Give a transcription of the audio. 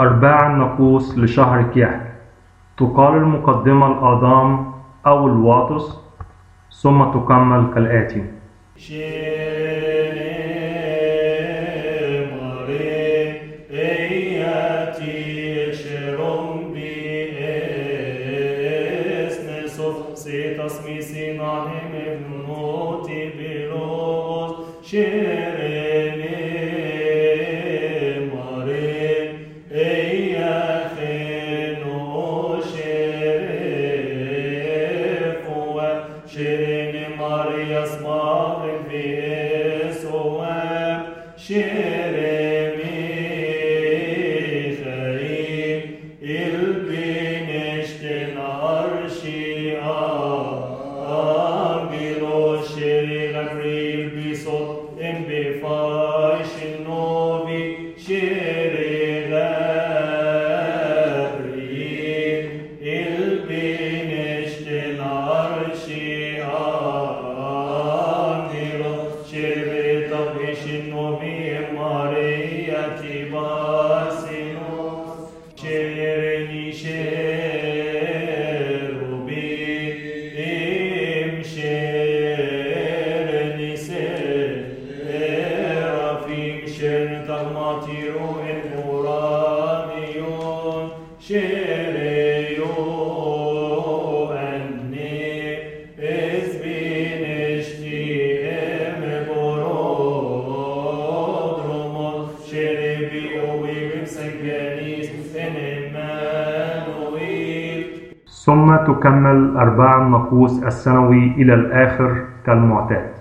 أرباع الناقوس لشهر كيحل تقال المقدمة الآضام أو الواطس ثم تكمل كالآتي. تصميسي Father, in this, O بقرية باسل شعرني شعر بهم شعرني سرافيم شعر تغماتير الغرامي شعر ثم تكمل أرباع النقوص السنوي إلى الآخر كالمعتاد.